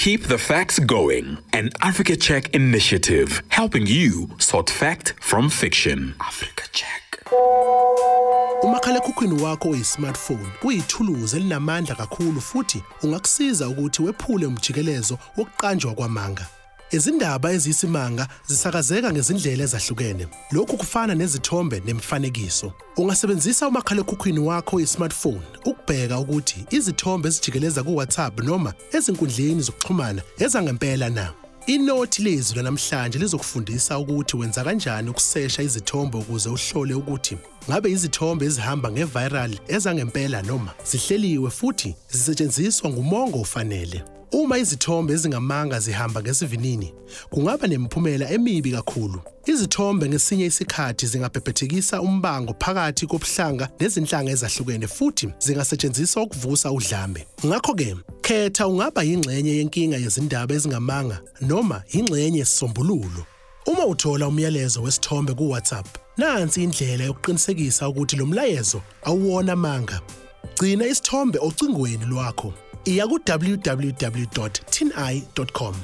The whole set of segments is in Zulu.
Keep the Facts Going, an Africa Check initiative helping you sort fact from fiction. Africa Check. Umakhalekhukhwini wakho oyi-smartphone uyithuluzi elinamandla kakhulu futhi ungakusiza ukuthi wephule umjikelezo wokuqanjwa kwamanga. Izindaba eziyisimanga zisakazeka ngezindlela ezahlukene. Lokhu kufana nezithombe nemifanekiso. Ungasebenzisa umakhalekhukhwini wakho oyi-smartphone ukubheka ukuthi izithombe ezijikeleza ku-WhatsApp noma ezinkundleni zokuxhumana ezangempela na. Inothi lezwi lanamhlanje lizokufundisa ukuthi wenza kanjani ukusesha izithombe ukuze uhlole ukuthi ngabe izithombe ezihamba ngeviral ezangempela noma zihleliwe futhi zisetshenziswa ngumongo ofanele. Uma izithombe ezingamanga zihamba ngesivinini, kungaba nemiphumela emibi kakhulu. Izithombe ngesinye isikhathi zingabhebhethekisa umbango phakathi kobuhlanga nezinhlanga ezahlukene futhi zingasetshenziswa ukuvusa udlame. Ngakho-ke, khetha ungaba yingxenye yenkinga yezindaba ezingamanga noma yingxenye yesisombululo. Uma uthola umyalezo wesithombe ku-WhatsApp, nansi indlela yokuqinisekisa ukuthi lo mlayezo awuwona manga. Gcina isithombe ocingweni lwakho. Iya ku-www.tineye.com.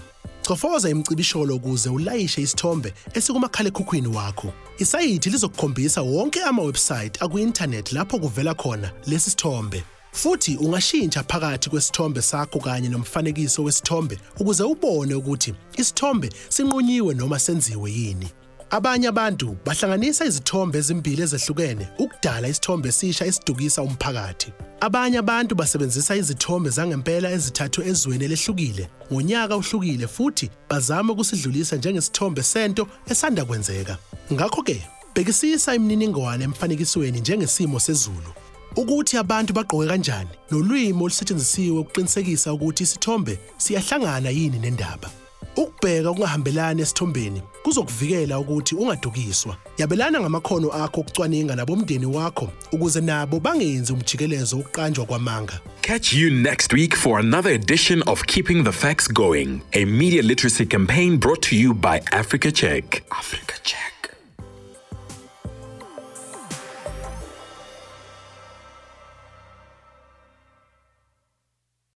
Cofoza imicibisholo ukuze ulayishe isithombe esikumakhalekhukhwini wakho. Isayithi lizokukhombisa wonke ama-website aku-inthanethi lapho kuvela khona lesi sithombe. Futhi ungashintsha phakathi kwesithombe sakho kanye nomfanekiso wesithombe ukuze ubone ukuthi isithombe sinqunyiwe noma senziwe yini. Abanye abantu bahlanganisa izithombe ezimbili ezehlukene ukudala isithombe esisha esidukisa umphakathi. Abanye abantu basebenzisa izithombe zangempela ezithathwe ezweni elehlukile ngonyaka ohlukile futhi bazama ukusidlulisa njengesithombe sento esanda kwenzeka. Ngakho-ke, bhekisisa imininingwane emfanekisweni njengesimo sezulu. Ukuthi abantu bagqoke kanjani nolwimi olusetshenzisiwe ukuqinisekisa ukuthi isithombe siyahlangana yini nendaba. Ukubheka okungahambelani esithombeni kuzokuvikela ukuthi ungadukiswa. Yabelana ngamakhono akho okucwaninga nabomndeni wakho ukuze nabo bangenzi umjikelezo wokuqanjwa kwamanga. Catch you next week for another edition of Keeping the Facts Going, a media literacy campaign brought to you by Africa Check. Africa Check.